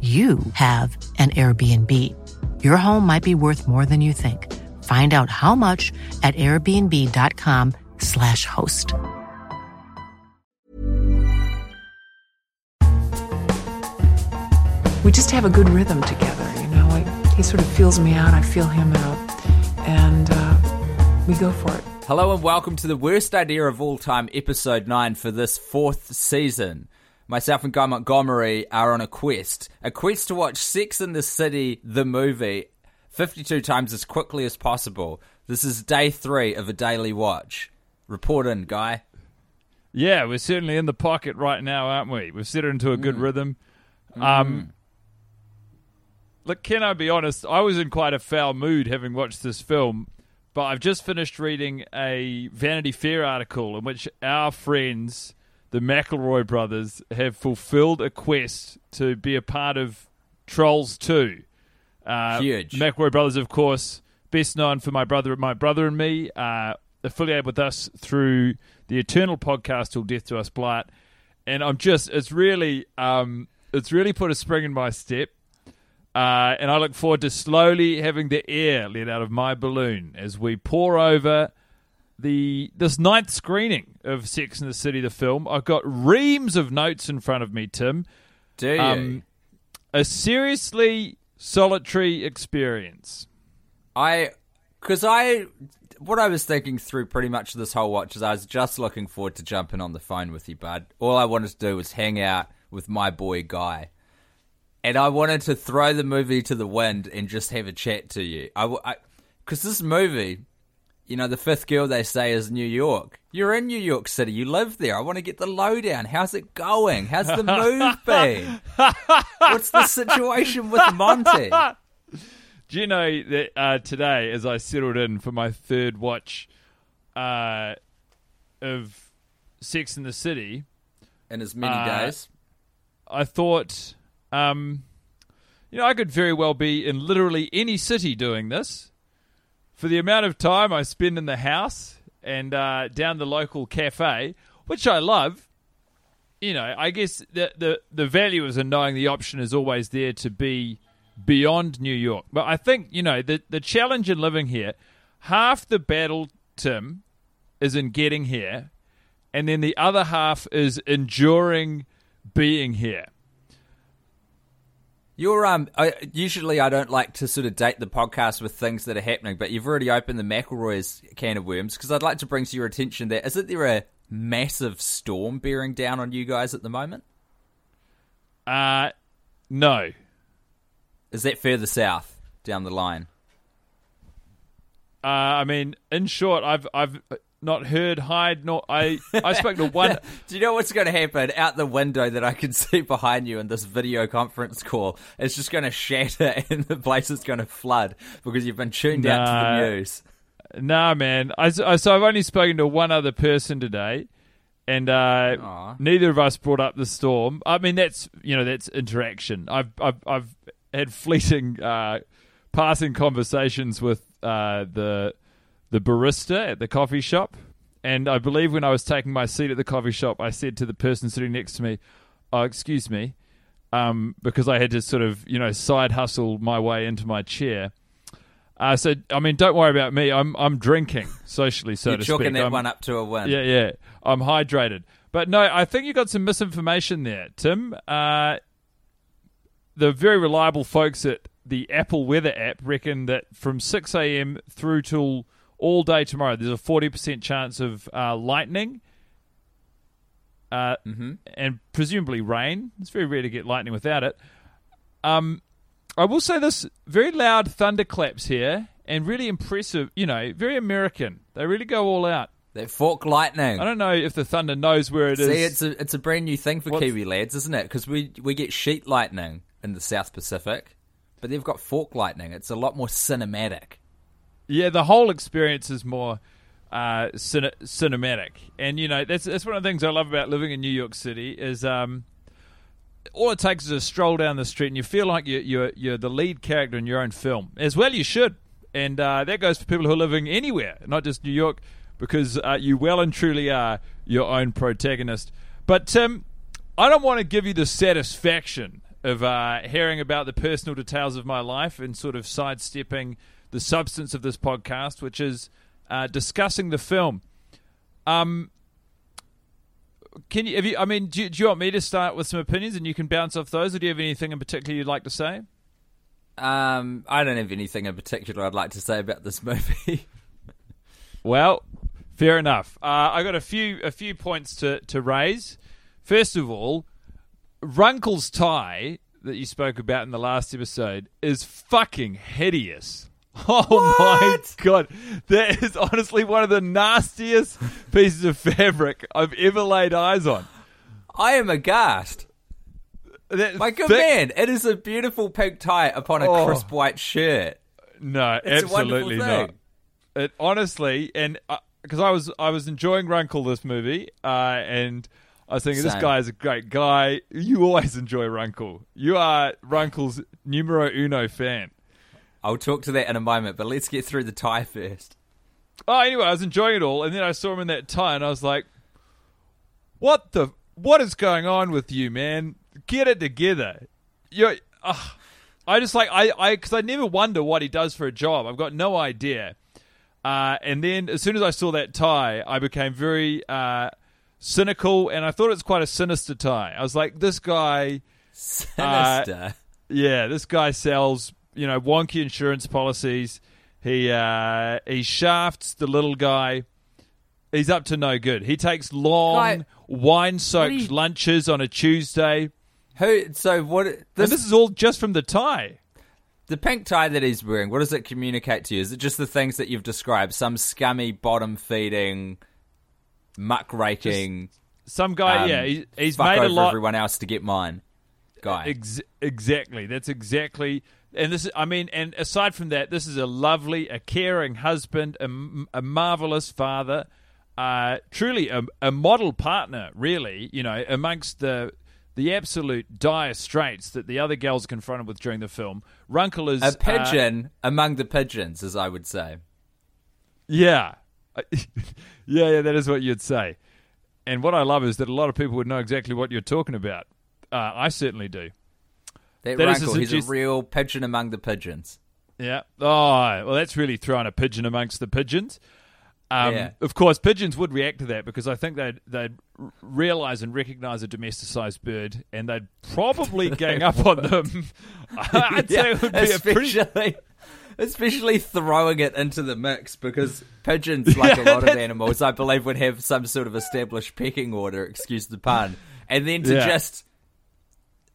you have an Airbnb. Your home might be worth more than you think. Find out how much at airbnb.com/slash host. We just have a good rhythm together, you know. Like he sort of feels me out, I feel him out, and uh, we go for it. Hello and welcome to the worst idea of all time, episode 9 for this fourth season myself and Guy Montgomery are on a quest. A quest to watch Sex in the City, the movie, 52 times as quickly as possible. This is day three of a daily watch. Report in, Guy. Yeah, we're certainly in the pocket right now, aren't we? We've set it into a good mm. rhythm. Um, mm. Look, can I be honest? I was in quite a foul mood having watched this film, but I've just finished reading a Vanity Fair article in which our friends the McElroy brothers have fulfilled a quest to be a part of Trolls 2. Uh, Huge. McElroy brothers, of course, best known for my brother, my brother and me, uh, affiliated with us through the Eternal podcast till death do us part. And I'm just, it's really, um, it's really put a spring in my step. Uh, and I look forward to slowly having the air let out of my balloon as we pour over the this ninth screening of Sex and the City, the film. I've got reams of notes in front of me, Tim. Do you? Um, a seriously solitary experience. I, because I, what I was thinking through pretty much this whole watch is I was just looking forward to jumping on the phone with you, bud. All I wanted to do was hang out with my boy Guy. And I wanted to throw the movie to the wind and just have a chat to you. I, because this movie you know, the fifth girl they say is New York. You're in New York City. You live there. I want to get the lowdown. How's it going? How's the move been? What's the situation with Monty? Do you know that uh, today, as I settled in for my third watch uh, of Sex in the City, in as many uh, days, I thought, um, you know, I could very well be in literally any city doing this for the amount of time I spend in the house and uh, down the local cafe, which I love. You know, I guess the, the the value is in knowing the option is always there to be beyond New York. But I think you know the the challenge in living here, half the battle, Tim, is in getting here, and then the other half is enduring being here. You're um. I, usually, I don't like to sort of date the podcast with things that are happening, but you've already opened the McElroy's can of worms because I'd like to bring to your attention that isn't there a massive storm bearing down on you guys at the moment? Uh no. Is that further south down the line? Uh, I mean, in short, I've I've not heard, hide, nor I. I spoke to one. Do you know what's going to happen out the window that I can see behind you in this video conference call? It's just going to shatter, and the place is going to flood because you've been tuned nah, out to the news. Nah, man. I, I, so I've only spoken to one other person today, and uh, neither of us brought up the storm. I mean, that's you know that's interaction. I've I've, I've had fleeting, uh, passing conversations with uh, the the barista at the coffee shop. And I believe when I was taking my seat at the coffee shop, I said to the person sitting next to me, "Oh, excuse me," um, because I had to sort of you know side hustle my way into my chair. Uh, so I mean, don't worry about me. I'm I'm drinking socially, so to speak. You're to chalking speak. that I'm- one up to a win. Yeah, yeah. I'm hydrated. But no, I think you got some misinformation there, Tim. Uh, the very reliable folks at the Apple Weather app reckon that from 6 a.m. through till all day tomorrow, there's a 40% chance of uh, lightning uh, and presumably rain. It's very rare to get lightning without it. Um, I will say this very loud thunderclaps here and really impressive, you know, very American. They really go all out. That fork lightning. I don't know if the thunder knows where it is. See, it's a it's a brand new thing for What's- Kiwi lads, isn't it? Because we we get sheet lightning in the South Pacific, but they've got fork lightning. It's a lot more cinematic. Yeah, the whole experience is more uh, cine- cinematic, and you know that's that's one of the things I love about living in New York City is um, all it takes is a stroll down the street, and you feel like you're you're, you're the lead character in your own film. As well, you should, and uh, that goes for people who are living anywhere, not just New York, because uh, you well and truly are your own protagonist. But Tim, I don't want to give you the satisfaction of uh, hearing about the personal details of my life and sort of sidestepping the substance of this podcast, which is uh, discussing the film. Um, can you? Have you? I mean, do, do you want me to start with some opinions and you can bounce off those, or do you have anything in particular you'd like to say? Um, I don't have anything in particular I'd like to say about this movie. Well, fair enough. Uh, I got a few a few points to to raise. First of all, Runkle's tie that you spoke about in the last episode is fucking hideous. Oh my god, that is honestly one of the nastiest pieces of fabric I've ever laid eyes on. I am aghast. That My good thick- man, it is a beautiful pink tie upon a Oh. crisp white shirt. No, It's absolutely not. It honestly, and because I was I was enjoying Runkle this movie, uh, and I was thinking this guy is a great guy. You always enjoy Runkle. You are Runkle's numero uno fan. I'll talk to that in a moment, but let's get through the tie first. Oh, anyway, I was enjoying it all, and then I saw him in that tie, and I was like, "What the? What is going on with you, man? Get it together." You're. Uh, I just like I I because I never wonder what he does for a job. I've got no idea. Uh, and then as soon as I saw that tie, I became very uh, cynical, and I thought it was quite a sinister tie. I was like, "This guy." Sinister. Yeah, this guy sells, you know, wonky insurance policies. He uh, he shafts the little guy. He's up to no good. He takes long Guy- wine-soaked What do you- lunches on a Tuesday, Who? So what? and This, this is all just from the tie. the pink tie that he's wearing. What does it communicate to you? Is it just the things that you've described? Some scummy, bottom-feeding, muck raking. Some guy, um, yeah, he, he's fuck made over a lot. everyone else to get mine. Guy. Ex- exactly. That's exactly. And this, is, I mean, and aside from that, this is a lovely, a caring husband, a, a marvelous father, uh, truly a, a model partner. Really, you know, amongst the the absolute dire straits that the other girls are confronted with during the film. Runkle is a uh, pigeon among the pigeons, as I would say. yeah, yeah, yeah. That is what you'd say. And what I love is that a lot of people would know exactly what you're talking about. Uh, I certainly do. That, That is Runkle, a he's a real pigeon among the pigeons. Yeah. Oh, well, that's really throwing a pigeon amongst the pigeons. Um, Yeah. Of course, pigeons would react to that because I think they'd they'd realize and recognize a domesticized bird, and they'd probably gang up on them. I'd say it would be a pretty. especially, especially throwing it into the mix because pigeons, like a Yeah, lot of animals, I believe would have some sort of established pecking order. Excuse the pun, and then to Yeah. just,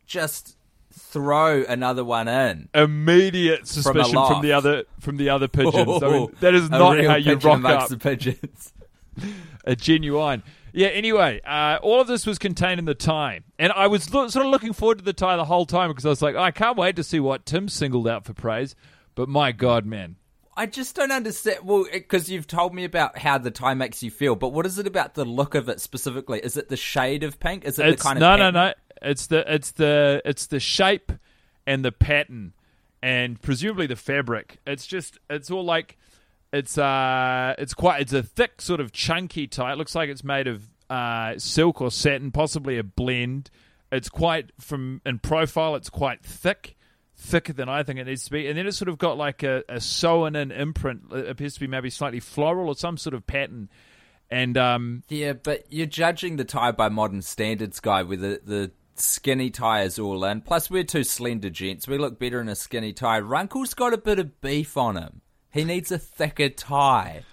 just throw another one in. Immediate suspicion from, aloft. the other from the other pigeons. I mean, that is not how you rock up the pigeons. a genuine. Yeah. Anyway, uh, all of this was contained in the tie, and I was lo- sort of looking forward to the tie the whole time because I was like, I can't wait to see what Tim singled out for praise. But my God, man, I just don't understand. Well, because you've told me about how the tie makes you feel, but what is it about the look of it specifically? Is it the shade of pink? Is it it's the kind no, of no, pattern? no. It's the it's the it's the shape and the pattern and presumably the fabric. It's just it's all like it's uh it's quite it's a thick sort of chunky tie. It looks like it's made of uh silk or satin, possibly a blend. It's quite from in profile. It's quite thick. thicker than I think it needs to be, and then it's sort of got like a, a sewn in imprint. It appears to be maybe slightly floral or some sort of pattern. And um, Yeah, but you're judging the tie by modern standards, guy, with the, the skinny tie is all in. Plus, we're two slender gents. We look better in a skinny tie. Runkle's got a bit of beef on him. He needs a thicker tie.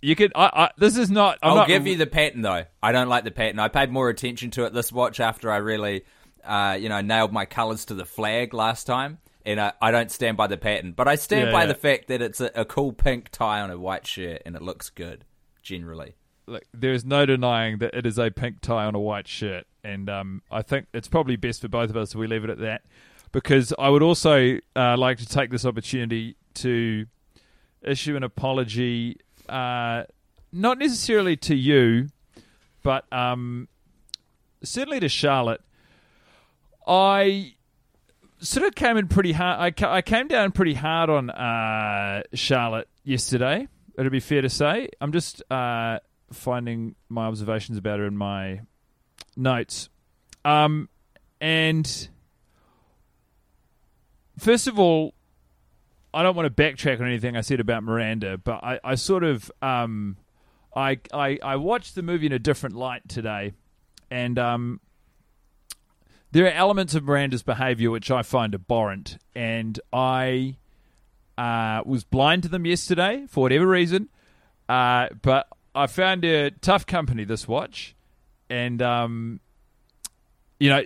you could. I, I, this is not. I'm I'll not, give you the pattern though. I don't like the pattern. I paid more attention to it this watch after I really, uh, you know, nailed my colours to the flag last time, and I, I don't stand by the pattern, but I stand Yeah, by yeah. the fact that it's a, a cool pink tie on a white shirt, and it looks good generally. Look, there is no denying that it is a pink tie on a white shirt, and um, I think it's probably best for both of us if we leave it at that. Because I would also uh, like to take this opportunity to issue an apology, uh, not necessarily to you, but um, certainly to Charlotte. I sort of came in pretty hard. I, I came down pretty hard on uh, Charlotte yesterday. It'd be fair to say. I'm just uh, finding my observations about her in my notes. Um, and first of all, I don't want to backtrack on anything I said about Miranda, but I, I sort of um, I, I I watched the movie in a different light today, and um, there are elements of Miranda's behaviour which I find abhorrent, and I uh, was blind to them yesterday for whatever reason. Uh, but I found her tough company this watch, and um, you know,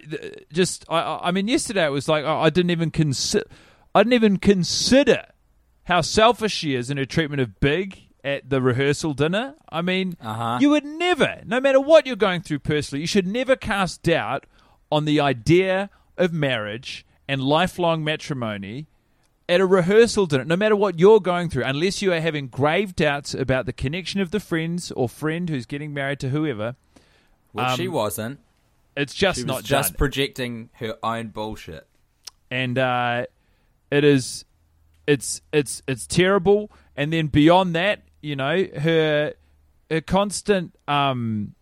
just I- I, mean, yesterday it was like I I didn't even consider, I didn't even consider how selfish she is in her treatment of Big at the rehearsal dinner. I mean, Uh-huh. you would never, no matter what you're going through personally, you should never cast doubt on the idea of marriage and lifelong matrimony at a rehearsal dinner, no matter what you're going through, unless you are having grave doubts about the connection of the friends or friend who's getting married to whoever. Well, Um, she wasn't. It's just was not just done. projecting her own bullshit. and uh, it is it's it's it's terrible. And then beyond that, you know, her her constant um,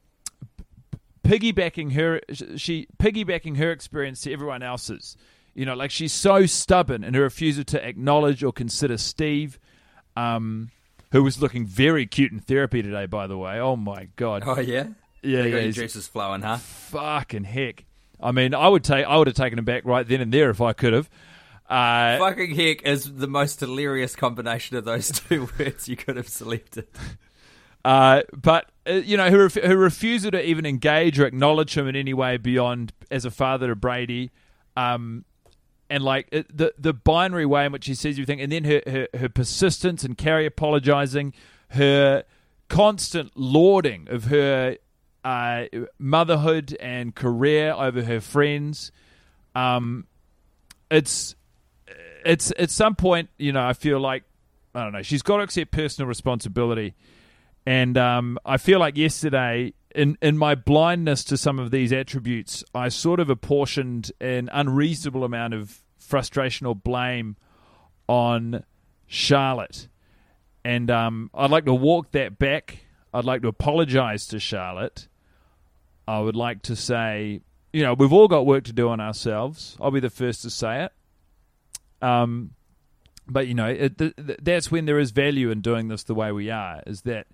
piggybacking her she piggybacking her experience to everyone else's. You know, like she's so stubborn in her refusal to acknowledge or consider Steve, um, who was looking very cute in therapy today. By the way, oh my god, Oh yeah, yeah, They yeah, your juices flowing, huh? fucking heck. I mean, I would take I would have taken him back right then and there if I could have. Uh, Fucking heck is the most hilarious combination of those two words you could have selected. Uh, but uh, you know, her, her refusal to even engage or acknowledge him in any way beyond as a father to Brady, um, and like it, the the binary way in which he says everything, and then her her, her persistence and Carrie apologizing, her constant lauding of her uh, motherhood and career over her friends. Um, it's it's at some point, you know, I feel like I don't know. She's got to accept personal responsibility, and um, I feel like yesterday, in in my blindness to some of these attributes, I sort of apportioned an unreasonable amount of frustration or blame on Charlotte, and um, I'd like to walk that back. I'd like to apologize to Charlotte. I would like to say, you know, we've all got work to do on ourselves. I'll be the first to say it. Um, but you know, it, th- th- that's when there is value in doing this the way we are. Is that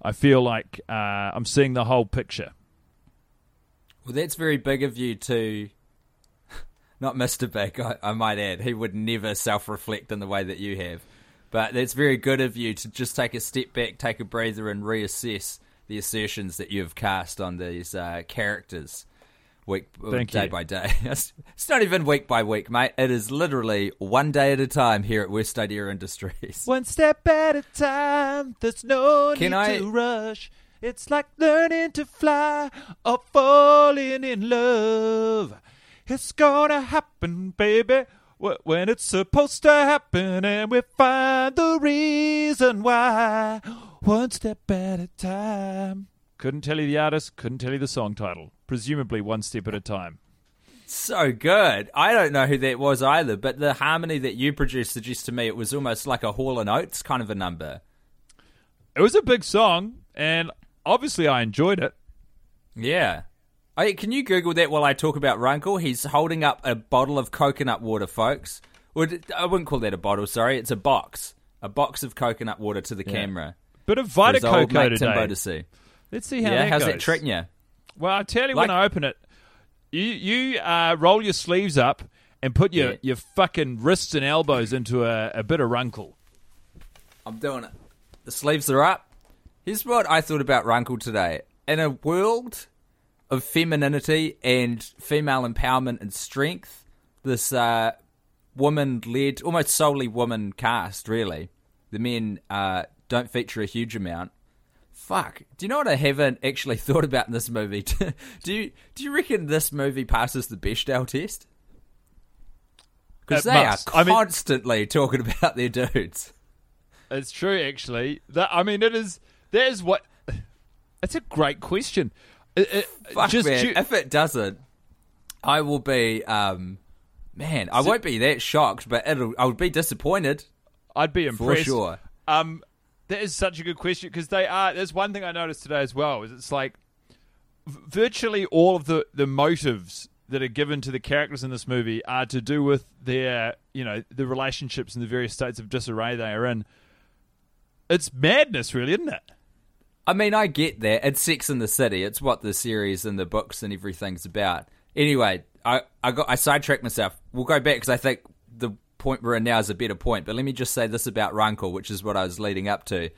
I feel like uh, I'm seeing the whole picture. Well, that's very big of you to. Not Mr. Big, I, I might add. He would never self reflect in the way that you have. But that's very good of you to just take a step back, take a breather, and reassess the assertions that you've cast on these uh, characters week Thank day you. by day. It's it's not even week by week, mate. It is literally one day at a time here at Worst Idea Industries. One step at a time. There's no Can need I- to rush. It's like learning to fly or falling in love. It's gonna happen, baby, when it's supposed to happen, and we find the reason why. One step at a time. Couldn't tell you the artist, couldn't tell you the song title. Presumably one step at a time. So good. I don't know who that was either, but the harmony that you produced suggests to me it was almost like a Hall and Oates kind of a number. It was a big song, and obviously I enjoyed it. Yeah. Hey, can you Google that while I talk about Runkle? He's holding up a bottle of coconut water, folks. Would I wouldn't call that a bottle. Sorry, it's a box. A box of coconut water to the camera. Bit of for Vita his old Coco mate Timbo today. to see. Let's see how yeah, that how's goes. that treating you? Well, I tell you Like- when I open it, you you uh, roll your sleeves up and put your, Yeah. your fucking wrists and elbows into a, a bit of runkle. I'm doing it. The sleeves are up. Here's what I thought about Runkle today. In a world of femininity and female empowerment and strength, this uh, woman led, almost solely woman cast, really. The men uh, don't feature a huge amount. Fuck. Do you know what I haven't actually thought about in this movie? do you do you reckon this movie passes the Bechdel test? Because they must. are I mean- constantly talking about their dudes. It's true, actually. That I mean, it is. That is what. It's a great question. It- it- Fuck, just man. if it doesn't, I will be. Um, man, I won't be that shocked, but it'll. I would be disappointed I'd be impressed for sure. Um, that is such a good question because they are. There's one thing I noticed today as well. Is it's like virtually all of the the motives that are given to the characters in this movie are to do with their, you know, the relationships and the various states of disarray they are in. It's madness, really, isn't it? I mean, I get that. It's Sex in the City. It's what the series and the books and everything's about. Anyway, I I got I sidetracked myself. We'll go back because I think the point we're in now is a better point. But let me just say this about Runkle, which is what I was leading up to.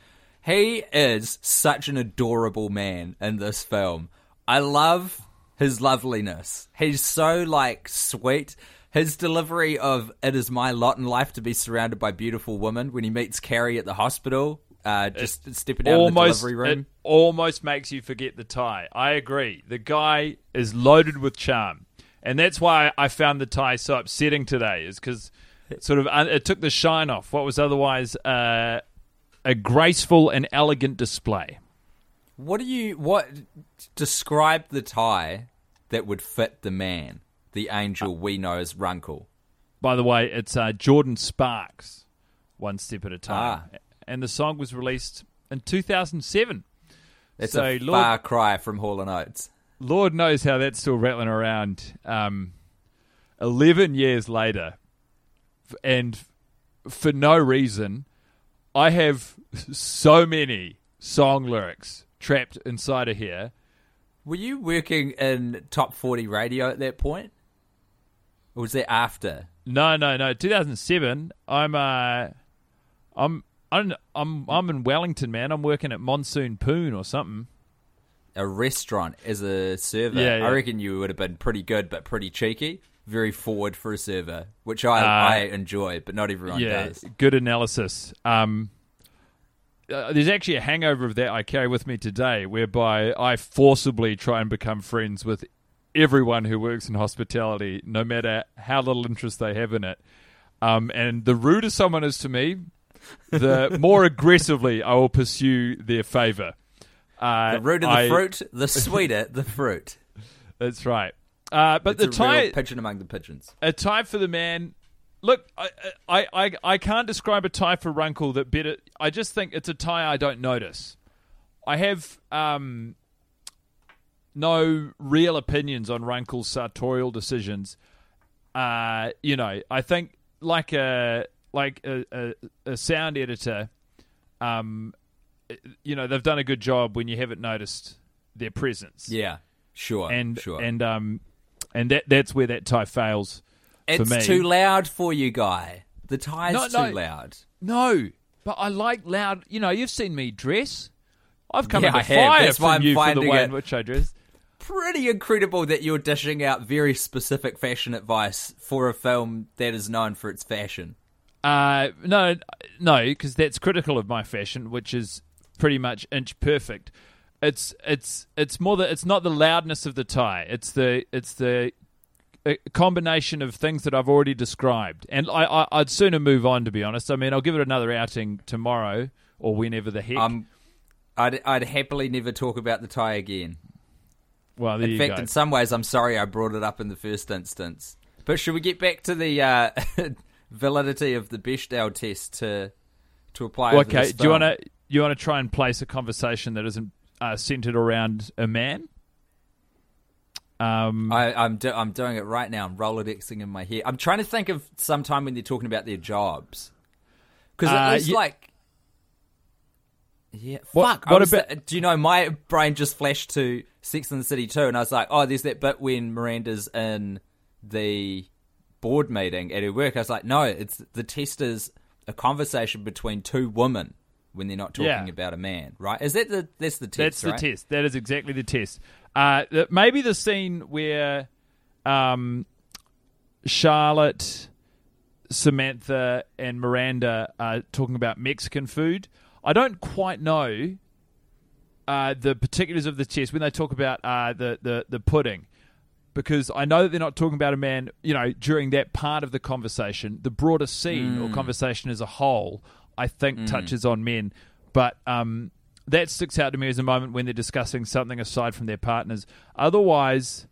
He is such an adorable man in this film. I love his loveliness. He's so like sweet. His delivery of "It is my lot in life to be surrounded by beautiful women" when he meets Carrie at the hospital, uh, just stepping out of the almost delivery room. it almost makes you forget the tie. I agree. The guy is loaded with charm, and that's why I found the tie so upsetting today. Is because sort of uh, it took the shine off what was otherwise uh, a graceful and elegant display. What do you what describe the tie that would fit the man, the angel we know as Runkle? By the way, it's uh, Jordin Sparks, one step at a time, Ah. and the song was released in 2007. It's So, a Lord- far cry from Hall and Oates. Lord knows how that's still rattling around um, 11 years later. And for no reason, I have so many song lyrics trapped inside of here. Were you working in top forty radio at that point, or was that after? No, no, no. 2007, I'm, uh, I'm, I'm, I'm, I'm in Wellington, man. I'm working at Monsoon Poon or something. A restaurant as a server. Yeah, yeah. I reckon you would have been pretty good, but pretty cheeky. Very forward for a server, which I, Uh, I enjoy, but not everyone yeah, does. good analysis. Um, uh, there's actually a hangover of that I carry with me today, whereby I forcibly try and become friends with everyone who works in hospitality, no matter how little interest they have in it. Um, and the ruder someone is to me, the more aggressively I will pursue their favor. Uh, The of the I- fruit, the sweeter the fruit. That's right. Uh, but It's the a tie, pigeon among the pigeons. a tie for the man. Look, I, I, I, I can't describe a tie for Runkle that better. I just think it's a tie I don't notice. I have um, no real opinions on Runkle's sartorial decisions. Uh, you know, I think like a like a, a, a sound editor, um, you know, they've done a good job when you haven't noticed their presence Yeah, sure, and sure. and um and that that's where that tie fails it's for me. too loud for you, guy. The tie's No, too no. loud. No, but I like loud. You know, you've seen me dress. I've come Yeah, under I have. fire That's why from I'm you for the way in which I dress. Pretty incredible that you're dishing out very specific fashion advice for a film that is known for its fashion. Uh, no, no, because that's critical of my fashion, which is pretty much inch perfect. It's it's it's more that it's not the loudness of the tie. It's the it's the uh, combination of things that I've already described, and I, I I'd sooner move on. To be honest, I mean I'll give it another outing tomorrow or whenever the heck. Um, I'd, I'd happily never talk about the tie again. well, there In you fact, go. in some ways, I'm sorry I brought it up in the first instance. But should we get back to the uh, validity of the Bechdel test to to apply? okay, do you want to you want to try and place a conversation that isn't uh, centered around a man? Um, I, I'm do, I'm doing it right now. I'm rolodexing in my head. I'm trying to think of some time when they're talking about their jobs because Uh, it was like, yeah, What- fuck. I what about- do you know my brain just flashed to Sex and the City too, and I was like, oh, there's that bit when Miranda's in the board meeting at her work. I was like, no, it's the test is a conversation between two women when they're not talking Yeah. about a man, right? Is that the that's the test? That's the right? test. That is exactly the test. Uh, maybe the scene where um, Charlotte, Samantha, and Miranda are talking about Mexican food. I don't quite know uh, the particulars of the test when they talk about uh, the, the the pudding. Because I know that they're not talking about a man, you know, during that part of the conversation. The broader scene or conversation as a whole, I think, touches on men. But um, that sticks out to me as a moment when they're discussing something aside from their partners. Otherwise,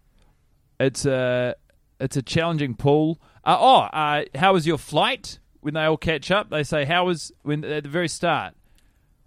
it's a it's a challenging pull. Uh, oh, uh, how was your flight? When they all catch up, they say, "How was when at the very start?"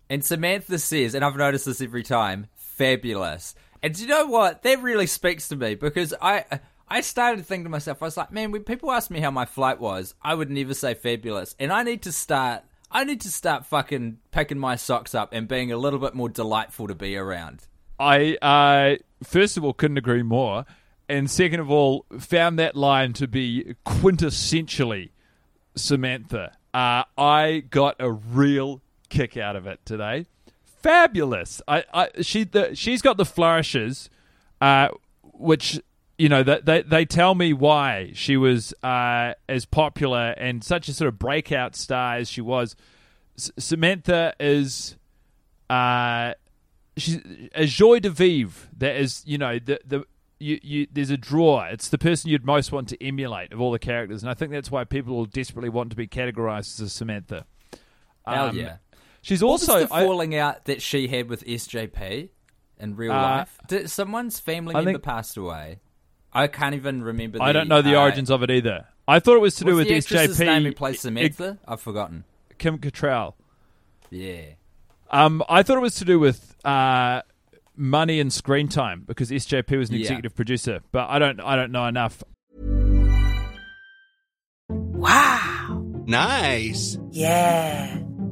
And Samantha says, and I've noticed this every time, fabulous. And do you know what? That really speaks to me because I I started thinking to myself, I was like, man, when people ask me how my flight was, I would never say fabulous. And I need to start I need to start fucking picking my socks up and being a little bit more delightful to be around. I uh, first of all couldn't agree more, and second of all found that line to be quintessentially Samantha. Uh, I got a real kick out of it today. Fabulous. I, I she the, she's got the flourishes, uh, which you know that they, they tell me why she was uh, as popular and such a sort of breakout star as she was. S- Samantha is uh, she's a joie de vivre. That is, you know, the the you, you there's a draw. It's the person you'd most want to emulate of all the characters, and I think that's why people will desperately want to be categorized as Samantha. Hell Um, yeah. She's also the I- falling out that she had with SJP in real Uh, life? Did someone's family I member think- passed away? I can't even remember. The, I don't know the uh, origins of it either. I thought it was to do what's with the actress's SJP. name who plays Samantha? I've forgotten. Kim Cattrall. Yeah. Um, I thought it was to do with uh, money and screen time because SJP was an Yeah. executive producer, but I don't I don't know enough. Wow. Nice. Yeah.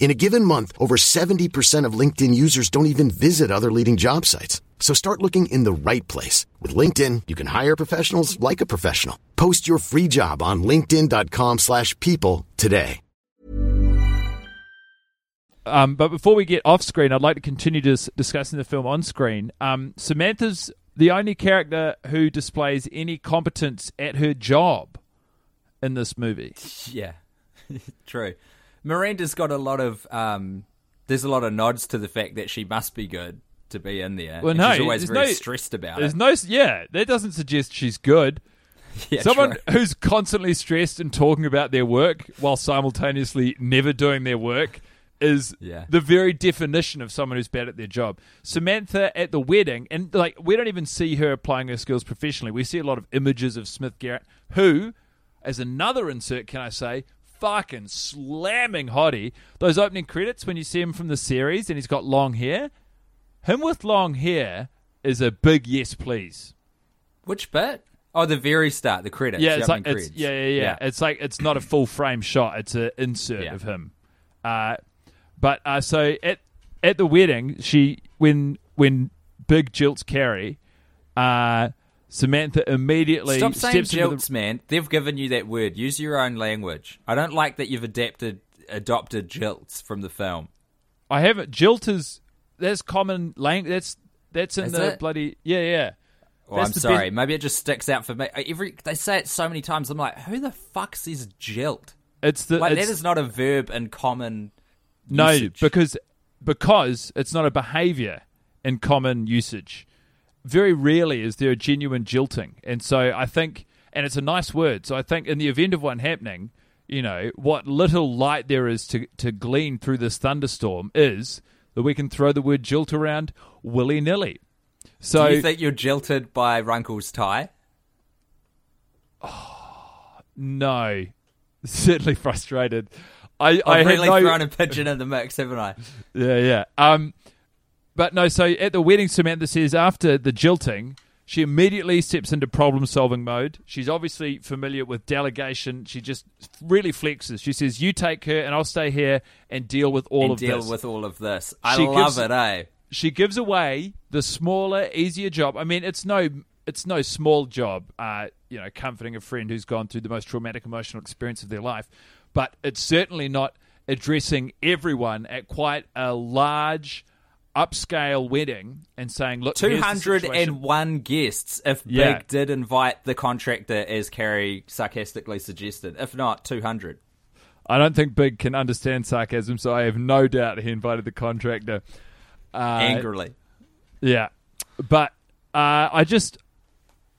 In a given month, over 70% of LinkedIn users don't even visit other leading job sites. So start looking in the right place. With LinkedIn, you can hire professionals like a professional. Post your free job on linkedin.com slash people today. Um, but before we get off screen, I'd like to continue dis- discussing the film on screen. Um, Samantha's the only character who displays any competence at her job in this movie. Yeah, true. Miranda's got a lot of. Um, there's a lot of nods to the fact that she must be good to be in there. Well, no, she's always very no- stressed about There's it. no, yeah, that doesn't suggest she's good. Yeah, Someone true. who's constantly stressed and talking about their work while simultaneously never doing their work is Yeah. the very definition of someone who's bad at their job. Samantha at the wedding, and like we don't even see her applying her skills professionally. We see a lot of images of Smith Jerrod, who, as another insert, can I say, fucking slamming hottie. Those opening credits when you see him from the series and he's got long hair, him with long hair is a big yes, please. Which bit? Oh, the very start, the credits. Yeah, it's like it's, credits. yeah, yeah, yeah, It's like it's not a full frame shot; it's an insert Yeah. of him. Uh, but uh, so at at the wedding, she when when Big jilts Carrie, uh, Samantha immediately Stop saying into the- jilts, man. They've given you that word. Use your own language. I don't like that you've adapted adopted jilts from the film. I haven't. Jilt is that's common language. That's that's in Is the it? bloody yeah yeah. Oh, That's I'm sorry. best- Maybe it just sticks out for me. Every they say it so many times. I'm like, who the fuck says jilt? It's the Like it's, that is not a verb in common. no because because it's not a behavior in common usage. Very rarely is there a genuine jilting, and so I think, and it's a nice word. So I think, in the event of one happening, you know, what little light there is to to glean through this thunderstorm is that we can throw the word jilt around willy nilly. So Do you think you're jilted by Runkle's tie? no, certainly frustrated. I, I've I really no, thrown a pigeon in the mix, haven't I? Yeah, yeah. Um, but no. So at the wedding, Samantha says after the jilting, she immediately steps into problem-solving mode. She's obviously familiar with delegation. She just really flexes. She says, "You take her, and I'll stay here and deal with all and of deal this." Deal with all of this. I She love gives- it, eh? she gives away the smaller, easier job. I mean, it's no, it's no small job. Uh, you know, comforting a friend who's gone through the most traumatic emotional experience of their life, but it's certainly not addressing everyone at quite a large, upscale wedding and saying, "Look, Two hundred situation." and one guests. If Yeah. Big did invite the contractor, as Carrie sarcastically suggested. If not, two hundred. I don't think Big can understand sarcasm, so I have no doubt he invited the contractor. Uh, Angrily. Yeah, but uh, I just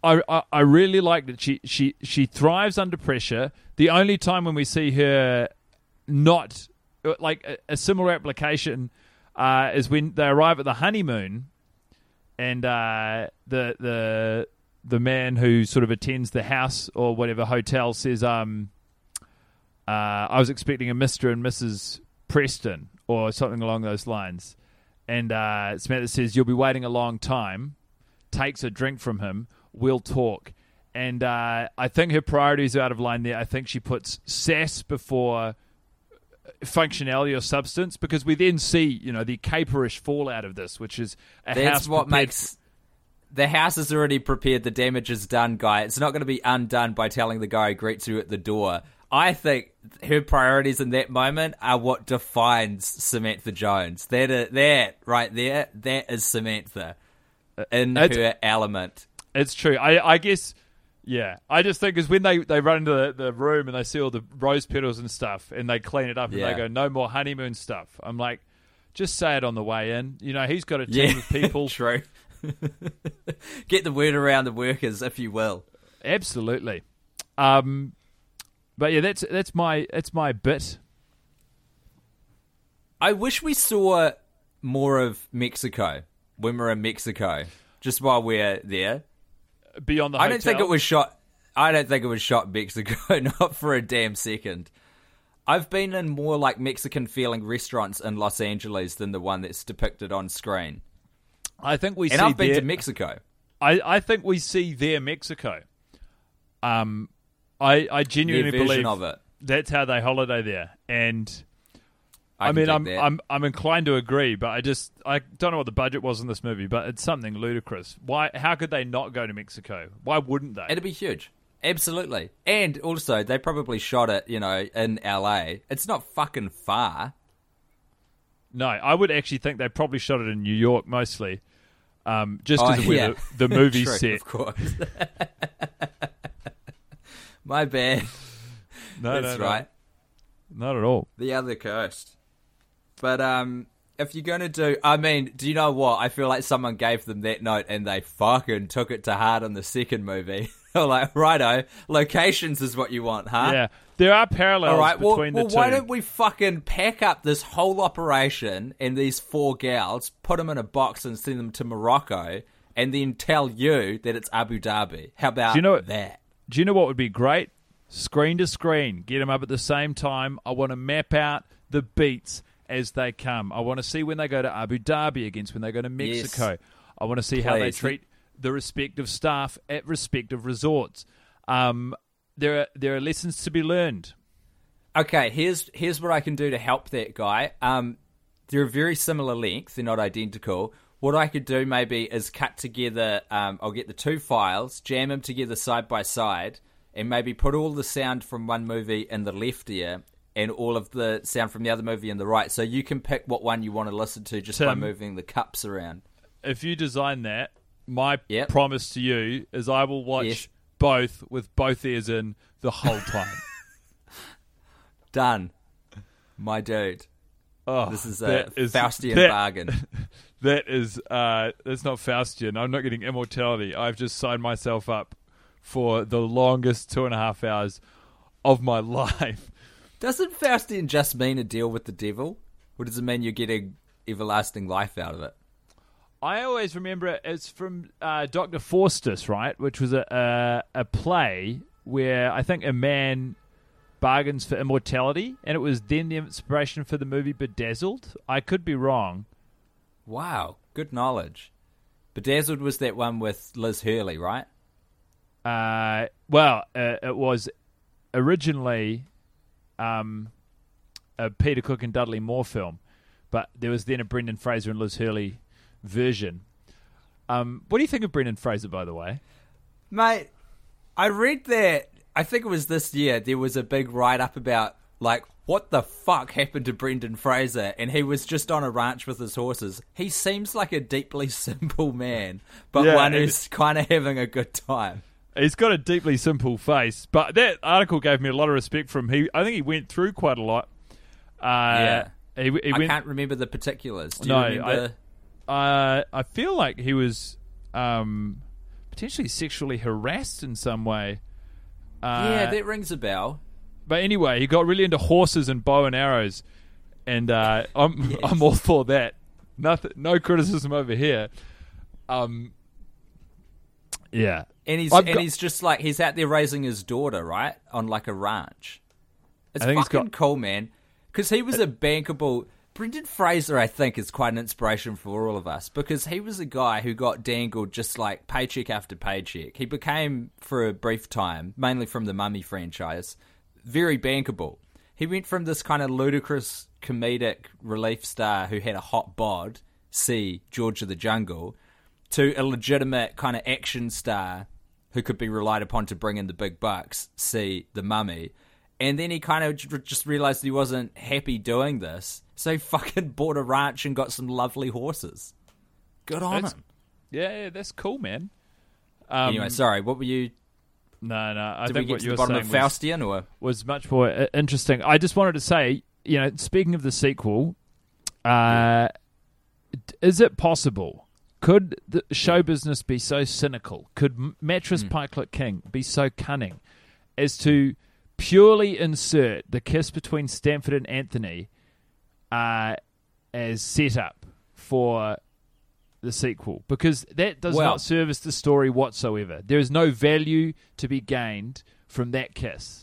I, I I really like that she she she thrives under pressure. The only time when we see her not like a, a similar application uh, is when they arrive at the honeymoon, and uh, the the the man who sort of attends the house or whatever hotel says, um, uh, I was expecting a Mister and Mrs. Preston or something along those lines. And uh, Samantha says, You'll be waiting a long time, takes a drink from him, we'll talk. And uh, I think her priorities are out of line there. I think she puts sass before functionality or substance because we then see, you know, the caperish fallout of this, which is a That's house what makes the house is already prepared. The damage is done, guy. It's not going to be undone by telling the guy who greets you at the door. I think her priorities in that moment are what defines Samantha Jones. That that right there, that is Samantha in It's- her element. It's true. I, I guess, yeah. I just think because when they, they run into the, the room and they see all the rose petals and stuff and they clean it up and Yeah. they go, no more honeymoon stuff. I'm like, just say it on the way in. You know, he's got a team Yeah, of people. True. Get the word around the workers, if you will. Absolutely. Um, but yeah, that's that's my that's my bit. I wish we saw more of Mexico when we're in Mexico. Just while we're there, Beyond the I don't think it was shot. I don't think it was shot in Mexico, not for a damn second. I've been in more like Mexican feeling restaurants in Los Angeles than the one that's depicted on screen. I think we And see I've been their, to Mexico. I, I think we see their Mexico. Um, I I genuinely believe of it. that's how they holiday there, and I, I, mean, I'm that. I'm I'm inclined to agree, but I just I don't know what the budget was in this movie, but it's something ludicrous. Why? How could they not go to Mexico? Why wouldn't they? It'd be huge. Absolutely. And also, they probably shot it, you know, in LA. It's not fucking far. No, I would actually think they probably shot it in New York mostly, um, just Oh, because of where yeah. the, the movie's True, set. Of course. My bad. No, That's no, no. right. not at all. The other coast. But um if you're gonna do I mean, do you know what? I feel like someone gave them that note and they fucking took it to heart on the second movie. They're like, righto, locations is what you want, huh? Yeah, there are parallels All right. Well, between well the two. why don't we fucking pack up this whole operation and these four gals, put them in a box and send them to Morocco, and then tell you that it's Abu Dhabi? How about Do you know what- that? Do you know what would be great? screen to screen. Get them up at the same time. I want to map out the beats as they come. I want to see when they go to Abu Dhabi against when they go to Mexico. Yes. I want to see how they treat the respective staff at respective resorts. Um, there are there are lessons to be learned. Okay, here's here's what I can do to help that guy. Um, they're a very similar length; they're not identical. What I could do maybe is cut together. Um, I'll get the two files, jam them together side by side, and maybe put all the sound from one movie in the left ear and all of the sound from the other movie in the right. So you can pick what one you want to listen to just by moving the cups around. If you design that, my Yep. promise to you is I will watch Yes. both with both ears in the whole time. Done, my dude. oh, This is a is- Faustian that- bargain. That is uh that's not Faustian. I'm not getting immortality. I've just signed myself up for the longest two and a half hours of my life. Doesn't Faustian just mean a deal with the devil? Or does it mean you're getting everlasting life out of it? I always remember it as from uh, Doctor Faustus, right? Which was a, a a play where I think a man bargains for immortality, and it was then the inspiration for the movie Bedazzled. I could be wrong. Wow, good knowledge. Bedazzled was that one with Liz Hurley, right? Uh, well, uh, it was originally um, a Peter Cook and Dudley Moore film, but there was then a Brendan Fraser and Liz Hurley version. Um, what do you think of Brendan Fraser, by the way? Mate, I read that, I think it was this year, there was a big write up about, like, what the fuck happened to Brendan Fraser? And he was just on a ranch with his horses. He seems like a deeply simple man, but Yeah, one who's kind of having a good time. He's got a deeply simple face, but that article gave me a lot of respect from him. He, I think he went through quite a lot. Uh, Yeah. he, he I went, can't remember the particulars. Do you No, remember? uh, I feel like he was um, potentially sexually harassed in some way. Uh, yeah, that rings a bell. but anyway, he got really into horses and bow and arrows, and uh, I'm I'm all for that. Nothing, no criticism over here. Um, yeah, And he's I've and got- he's just like he's out there raising his daughter, right, on like a ranch. It's I think he's fucking got- cool, man. Because he was uh, a bankable. Brendan Fraser, I think, is quite an inspiration for all of us because he was a guy who got dangled just like paycheck after paycheck. He became, for a brief time, mainly from the Mummy franchise, very bankable. He went from this kind of ludicrous comedic relief star who had a hot bod, see George of the Jungle, to a legitimate kind of action star who could be relied upon to bring in the big bucks, see the mummy. And then he kind of just realized he wasn't happy doing this, so he fucking bought a ranch and got some lovely horses. Good on That's- him. yeah, yeah, that's cool, man. Um, anyway, sorry, what were you? no, no, I Did we think get what to you the were bottom saying of was, Faustian, or was much more uh, interesting. I just wanted to say, you know, speaking of the sequel, uh, d- is it possible? Could the show business be so cynical? Could Mattress Pikelet King be so cunning as to purely insert the kiss between Stanford and Anthony uh, as setup for the sequel? Because that does Well- not service the story whatsoever. There is no value to be gained from that kiss.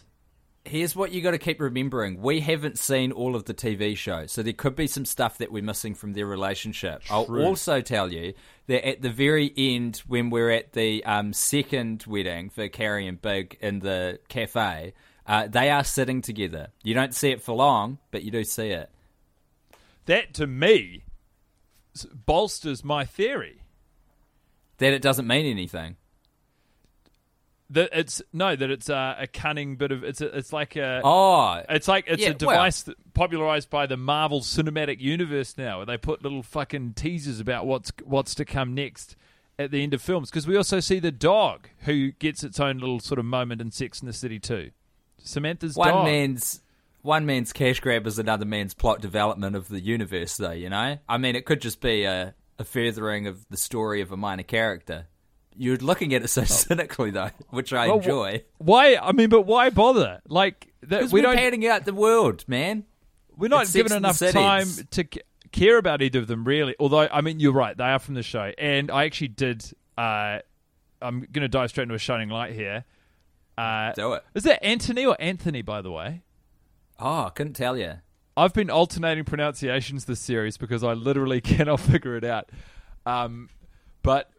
Here's what you got to keep remembering: we haven't seen all of the TV show, so there could be some stuff that we're missing from their relationship. I'll also tell you that at the very end, when we're at the um, second wedding for Carrie and Big in the cafe, uh, they are sitting together. You don't see it for long, but you do see it. That to me bolsters my theory That it doesn't mean anything. That it's no that it's a, a cunning bit of it's a, it's like a Oh, it's like it's yeah, a device that popularized by the Marvel Cinematic Universe now, where they put little fucking teasers about what's what's to come next at the end of films. Because we also see the dog who gets its own little sort of moment in Sex in the City too. Samantha's one dog. man's one man's cash grab is another man's plot development of the universe, though. You know, I mean, it could just be a, a furthering of the story of a minor character. You're looking at it so cynically, though, which I Oh. Well, enjoy. Why? I mean, but why bother? Like that, we are don't. panning out the world, man. We're not given Sex and the enough time to care about either of them, really. Although, I mean, you're right; they are from the show, and I actually did. Uh, I'm going to dive straight into a shining light here. Uh, Do it. Is that Anthony or Anthony, by the way? Oh, I couldn't tell you. I've been alternating pronunciations this series because I literally cannot figure it out. Um, but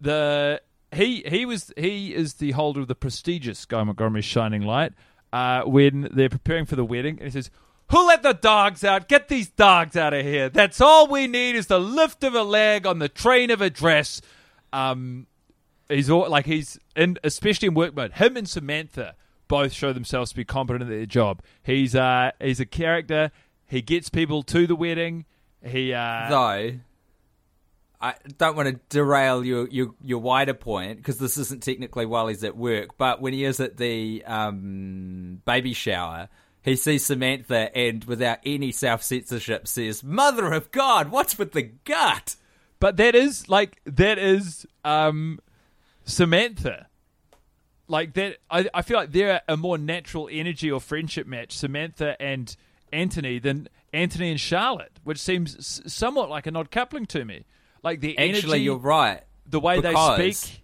the he he was he is the holder of the prestigious Guy Montgomery Shining Light. Uh, when they're preparing for the wedding, and he says, "Who let the dogs out? Get these dogs out of here! That's all we need is the lift of a leg on the train of a dress." Um, he's all, like he's in, especially in work mode. Him and Samantha both show themselves to be competent at their job. He's uh he's a character. He gets people to the wedding. He uh, Though, I don't want to derail your your, your wider point because this isn't technically while he's at work. But when he is at the um, baby shower, he sees Samantha and, without any self censorship, says, "Mother of God, what's with the gut?" But that is like that is um Samantha. Like that I I feel like they're a more natural energy or friendship match, Samantha and Anthony than Anthony and Charlotte, which seems somewhat like an odd coupling to me. Like the Actually, you're right. the way they speak.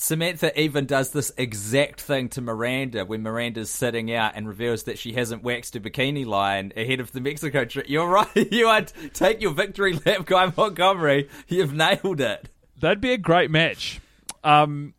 Samantha even does this exact thing to Miranda when Miranda's sitting out and reveals that she hasn't waxed her bikini line ahead of the Mexico trip. You're right. You are take your victory lap, Guy Montgomery. You've nailed it. That'd be a great match. Um,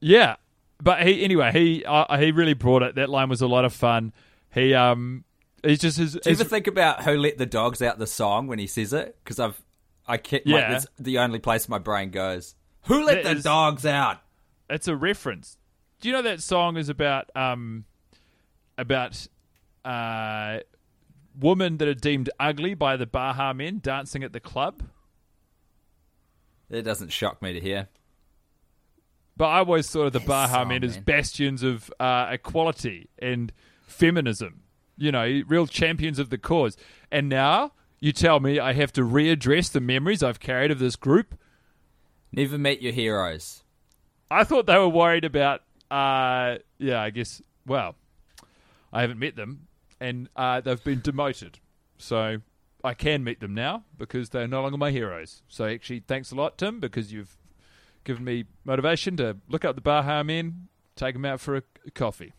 yeah, but he anyway. He uh, he really brought it. That line was a lot of fun. He um, he's just his. Do you his ever think about who let the dogs out the song when he says it? Because I've I can't. Like, Yeah. that's the only place my brain goes. Who let That the is- dogs out? it's a reference. Do you know that song is about um about uh women that are deemed ugly by the Baha men dancing at the club? It doesn't shock me to hear. But I always thought of the Baha song, men as man. bastions of uh, equality and feminism. You know, real champions of the cause. And now you tell me I have to readdress the memories I've carried of this group. Never met your heroes. I thought they were worried about. Uh, yeah, I guess. Well, I haven't met them, and uh, they've been demoted, so I can meet them now because they're no longer my heroes. So actually, thanks a lot, Tim, because you've given me motivation to look up the Baha Men, take them out for a, a coffee,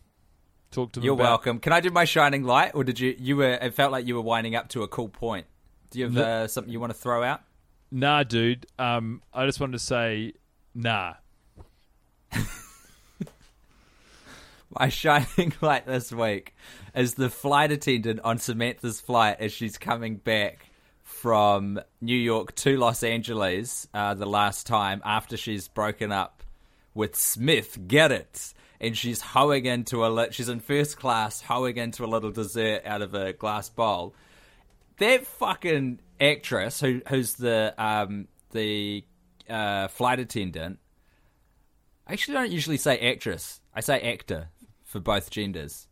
talk to them. You're about- welcome. Can I do my shining light, or did you? You were. It felt like you were winding up to a cool point. Do you have uh, something you want to throw out? Nah, dude. Um, I just wanted to say, nah. My shining light this week is the flight attendant on Samantha's flight as she's coming back from New York to Los Angeles uh, the last time after she's broken up with Smith. Get it? And she's hoeing into a li- she's in first class, hoeing into a little dessert out of a glass bowl. That fucking actress who who's the um the uh, flight attendant I actually don't usually say actress. I say actor for both genders.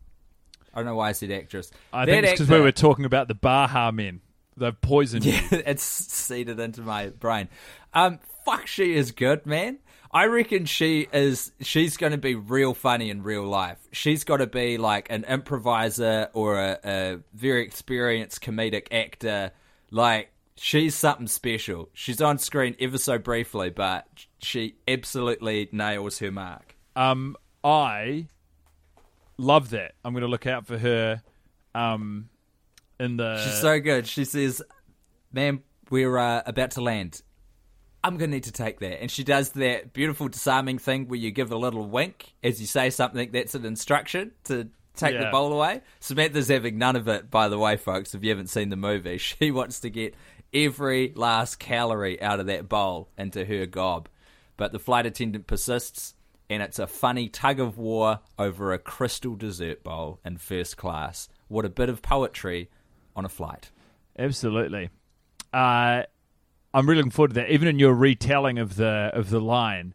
I don't know why I said actress. I That think it's because we were talking about the Baha Men. They've poisoned you. Yeah, it's seeded into my brain. Um, fuck, she is good, man. I reckon she is. She's going to be real funny in real life. She's got to be like an improviser or a, a very experienced comedic actor. Like she's something special. She's on screen ever so briefly, but she absolutely nails her mark. Um, I love that. I'm going to look out for her. Um, in the She's so good. She says, "Ma'am, we're uh, about to land. I'm going to need to take that." And she does that beautiful disarming thing where you give a little wink as you say something that's an instruction to take the bowl away. Samantha's having none of it, by the way, folks. If you haven't seen the movie, she wants to get every last calorie out of that bowl into her gob. But the flight attendant persists, and it's a funny tug of war over a crystal dessert bowl in first class. What a bit of poetry on a flight. Absolutely. Uh, I'm really looking forward to that. Even in your retelling of the of the line,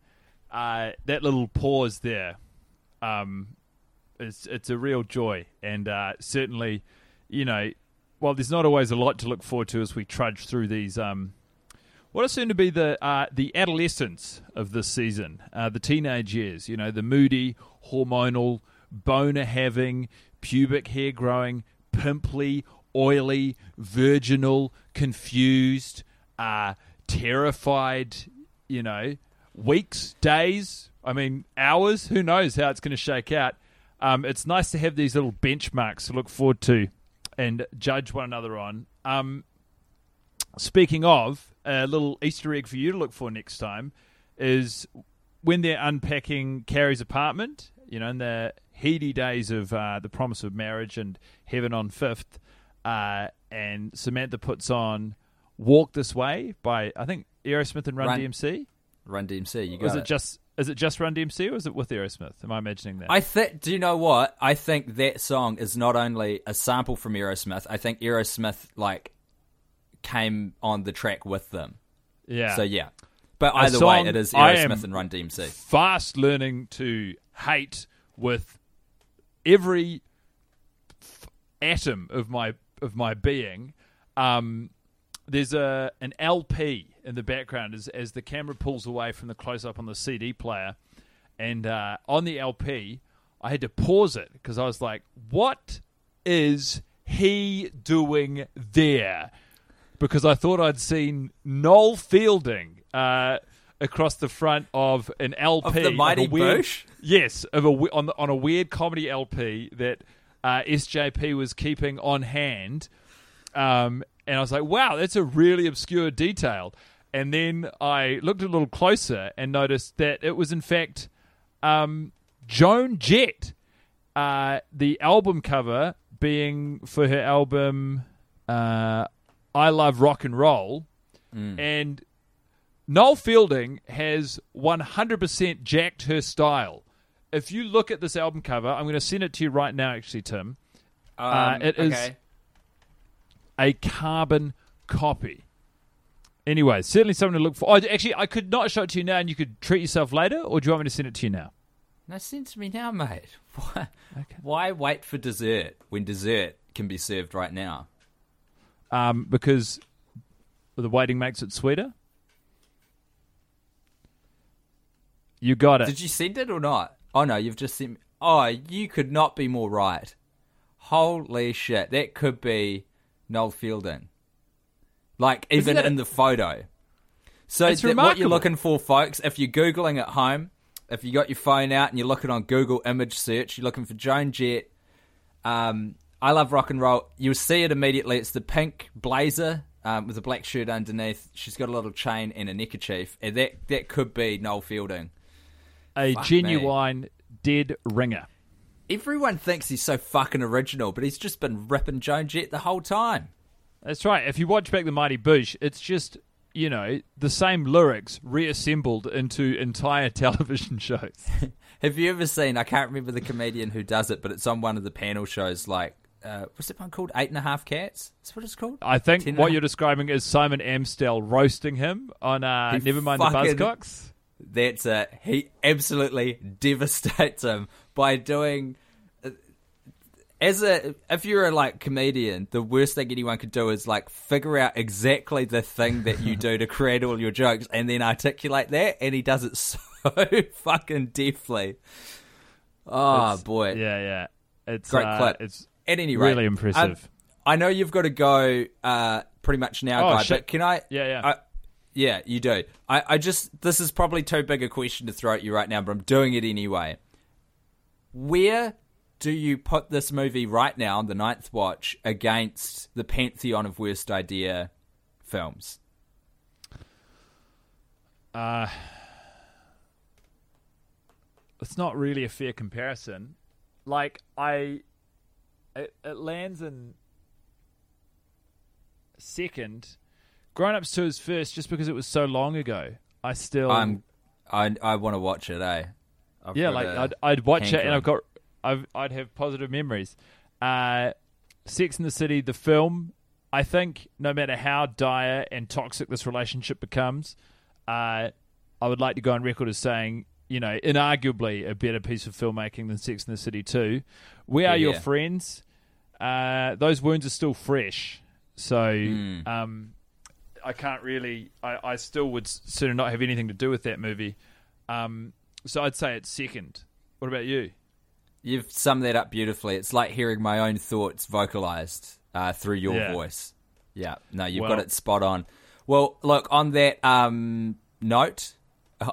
uh, that little pause there, um, it's it's a real joy, and uh, certainly, you know, while there's not always a lot to look forward to as we trudge through these. Um, what are soon to be the uh, the adolescence of this season, uh, the teenage years. You know, the moody, hormonal, boner having, pubic hair growing, pimply, oily, virginal, confused, uh, terrified. You know, weeks, days. I mean, hours. Who knows how it's going to shake out? Um, it's nice to have these little benchmarks to look forward to and judge one another on. Um, speaking of, a little Easter egg for you to look for next time is when they're unpacking Carrie's apartment. You know, in the heady days of uh, the promise of marriage and heaven on fifth, uh, and Samantha puts on "Walk This Way" by I think Aerosmith and Run, Run- DMC. Run DMC. You got Was it it. just is it just Run DMC or is it with Aerosmith? Am I imagining that? I think. Do you know what? I think that song is not only a sample from Aerosmith. I think Aerosmith like came on the track with them. yeah. So yeah. But A either way, it is Aerosmith and Run DMC. fast learning to hate with every f- atom of my of my being. Um, there's a an LP in the background as as the camera pulls away from the close up on the CD player, and uh, on the LP, I had to pause it because I was like, "What is he doing there?" Because I thought I'd seen Noel Fielding uh, across the front of an LP Of the Mighty weird- Boosh? Yes, of a on the, on a weird comedy LP that uh, SJP was keeping on hand, um, and I was like, "Wow, that's a really obscure detail." And then I looked a little closer and noticed that it was in fact um, Joan Jett, uh, the album cover being for her album uh, "I Love Rock and Roll," and Noel Fielding has 100% jacked her style. If you look at this album cover, I'm going to send it to you right now, actually, Tim. Uh, it is- Um, okay. A carbon copy. Anyway, certainly something to look for. Oh, actually, I could not show it to you now and you could treat yourself later, or do you want me to send it to you now? No, send to me now, mate. Why, why wait for dessert when dessert can be served right now? Um, because the waiting makes it sweeter. You got it. Did you send it or not? Oh no, you've just sent. Me. Oh, you could not be more right. Holy shit, that could be Noel Fielding. Like even that a- in the photo. So It's th- what you're looking for, folks, if you're googling at home, if you got your phone out and you're looking on Google image search, you're looking for Joan Jett. Um, I love rock and roll. You'll see it immediately. It's the pink blazer um, with a black shirt underneath. She's got a little chain and a neckerchief, and that that could be Noel Fielding. a Fuck genuine dead ringer. Everyone thinks he's so fucking original, but he's just been ripping Joan Jett the whole time. That's right. If you watch back the Mighty Boosh, it's just you know the same lyrics reassembled into entire television shows. Have you ever seen? I can't remember the comedian who does it, but it's on one of the panel shows. Like, uh, what's that one called? Eight and a Half Cats. That's what it's called. I think Ten what you're describing is Simon Amstell roasting him on uh, He Never Mind the Buzzcocks. That's it. He absolutely devastates him by doing. uh, As a, if you're a like comedian, the worst thing anyone could do is like figure out exactly the thing that you do to create all your jokes, and then articulate that. And he does it so fucking deftly. Oh It's- boy, Yeah, yeah. It's Great uh, clip. It's At any rate, really impressive. um, I know you've got to go uh, pretty much now, Oh, guy. shit. But can I? Yeah, yeah. I, yeah, you do. I, I just this is probably too big a question to throw at you right now, but I'm doing it anyway. Where do you put this movie right now on the ninth watch against the pantheon of worst idea films? Uh, it's not really a fair comparison. Like I, it, it lands in second. Grown Ups Two is first, just because it was so long ago. I still, I'm I I want to watch it, eh? I've yeah, like I'd, I'd watch it and. I've got, I've, I'd have positive memories. Uh, Sex in the City, the film. I think no matter how dire and toxic this relationship becomes, uh, I would like to go on record as saying, you know, inarguably a better piece of filmmaking than Sex in the City 2. We Are Your Yeah. Friends. Uh, those wounds are still fresh. So Hmm. um, I can't really, I, I still would s- sort of not have anything to do with that movie. Um, so I'd say it's second. What about you? You've summed that up beautifully. It's like hearing my own thoughts vocalized uh, through your Yeah. voice. Yeah, no, you've Well- got it spot on. Well, look, on that um, note,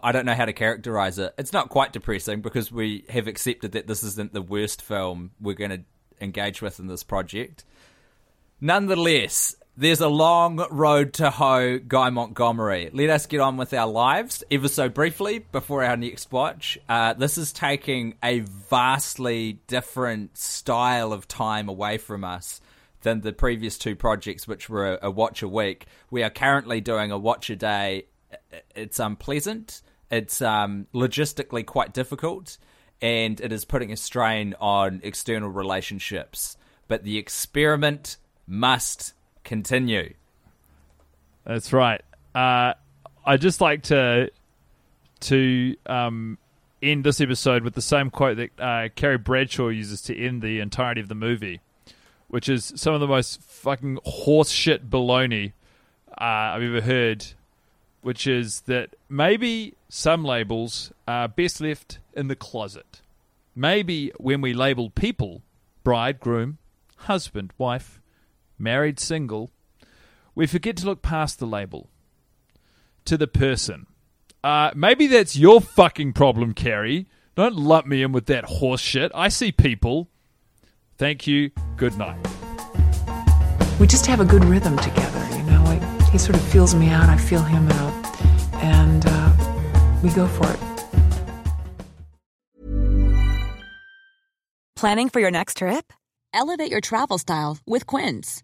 I don't know how to characterize it. It's not quite depressing because we have accepted that this isn't the worst film we're going to engage with in this project. Nonetheless, there's a long road to hoe Guy Montgomery. Let us get on with our lives ever so briefly before our next watch. Uh, this is taking a vastly different style of time away from us than the previous two projects, which were a, watch a week. We are currently doing a watch a day. It's unpleasant. It's um, logistically quite difficult, and it is putting a strain on external relationships. But the experiment must continue. That's right. Uh, I just like to to um, end this episode with the same quote that uh, Carrie Bradshaw uses to end the entirety of the movie, which is some of the most fucking horseshit baloney uh, I've ever heard. Which is that maybe some labels are best left in the closet. Maybe when we label people bride, groom, husband, wife, married, single, we forget to look past the label to the person. Uh, maybe that's your fucking problem, Carrie. Don't lump me in with that horse shit. I see people. Thank you. Good night. We just have a good rhythm together, you know. Like he sort of feels me out, I feel him out, and uh, we go for it. Planning for your next trip? Elevate your travel style with Quince.